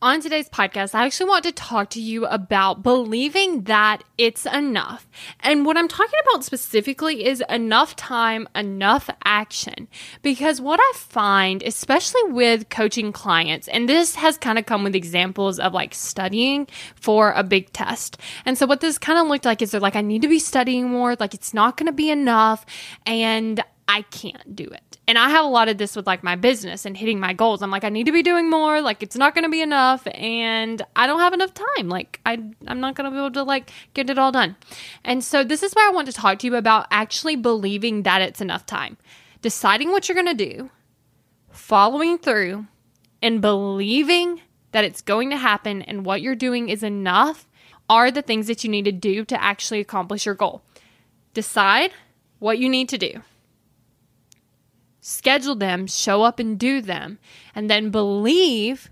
On today's podcast, I actually want to talk to you about believing that it's enough. And what I'm talking about specifically is enough time, enough action. Because what I find, especially with coaching clients, and this has kind of come with examples of like studying for a big test. And so what this kind of looked like is they're like, I need to be studying more, like it's not going to be enough. And I can't do it and I have a lot of this with like my business and hitting my goals. I'm like, I need to be doing more. Like, it's not going to be enough, and I don't have enough time. Like, I I'm not going to be able to like get it all done. And so this is why I want to talk to you about actually believing that it's enough time, deciding what you're going to do, following through, and believing that it's going to happen and what you're doing is enough are the things that you need to do to actually accomplish your goal. Decide what you need to do schedule them, show up and do them, and then believe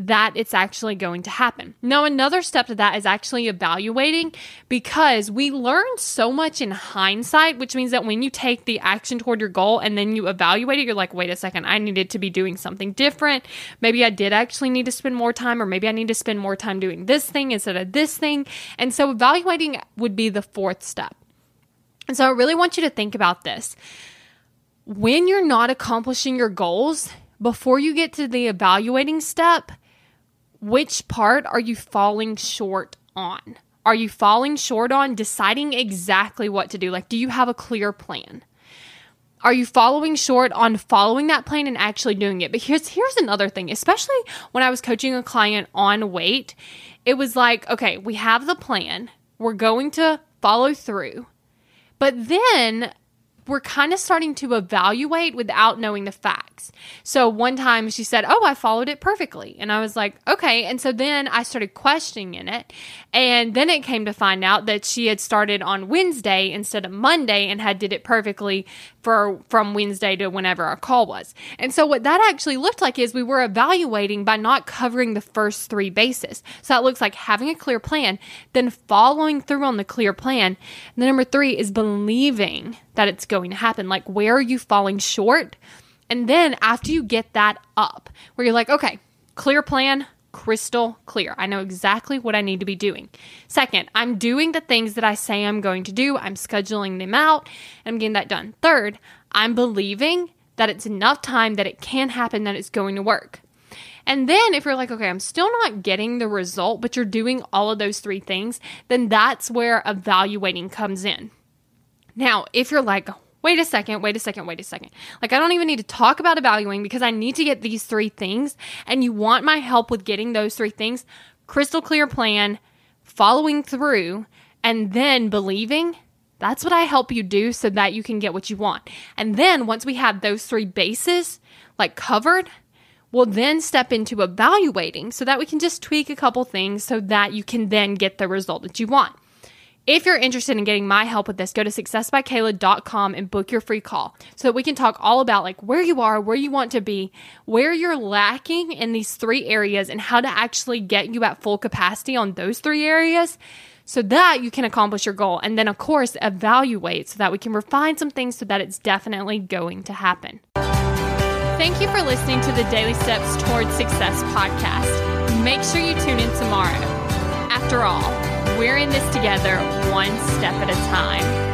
that it's actually going to happen. Now, another step to that is actually evaluating because we learn so much in hindsight, which means that when you take the action toward your goal and then you evaluate it, you're like, wait a second, I needed to be doing something different. Maybe I did actually need to spend more time, or maybe I need to spend more time doing this thing instead of this thing. And so, evaluating would be the fourth step. And so, I really want you to think about this when you're not accomplishing your goals, before you get to the evaluating step, which part are you falling short on? Are you falling short on deciding exactly what to do? Like, do you have a clear plan? Are you following short on following that plan and actually doing it? But here's here's another thing, especially when I was coaching a client on weight, it was like, okay, we have the plan. We're going to follow through. But then we're kind of starting to evaluate without knowing the facts. So one time she said, Oh, I followed it perfectly. And I was like, Okay. And so then I started questioning it. And then it came to find out that she had started on Wednesday instead of Monday and had did it perfectly for from Wednesday to whenever our call was. And so what that actually looked like is we were evaluating by not covering the first three bases. So that looks like having a clear plan, then following through on the clear plan. And then number three is believing that it's going to happen. Like, where are you falling short? And then after you get that up, where you're like, okay, clear plan, crystal clear. I know exactly what I need to be doing. Second, I'm doing the things that I say I'm going to do. I'm scheduling them out and I'm getting that done. Third, I'm believing that it's enough time that it can happen, that it's going to work. And then if you're like, okay, I'm still not getting the result, but you're doing all of those three things, then that's where evaluating comes in. Now, if you're like, wait a second, wait a second, wait a second. Like, I don't even need to talk about evaluating because I need to get these three things, and you want my help with getting those three things crystal clear plan, following through, and then believing. That's what I help you do so that you can get what you want. And then once we have those three bases like covered, we'll then step into evaluating so that we can just tweak a couple things so that you can then get the result that you want. If you're interested in getting my help with this, go to successbykayla.com and book your free call so that we can talk all about like where you are, where you want to be, where you're lacking in these three areas and how to actually get you at full capacity on those three areas so that you can accomplish your goal. And then, of course, evaluate so that we can refine some things so that it's definitely going to happen. Thank you for listening to the Daily Steps Towards Success podcast. Make sure you tune in tomorrow. After all, we're in this together, one step at a time.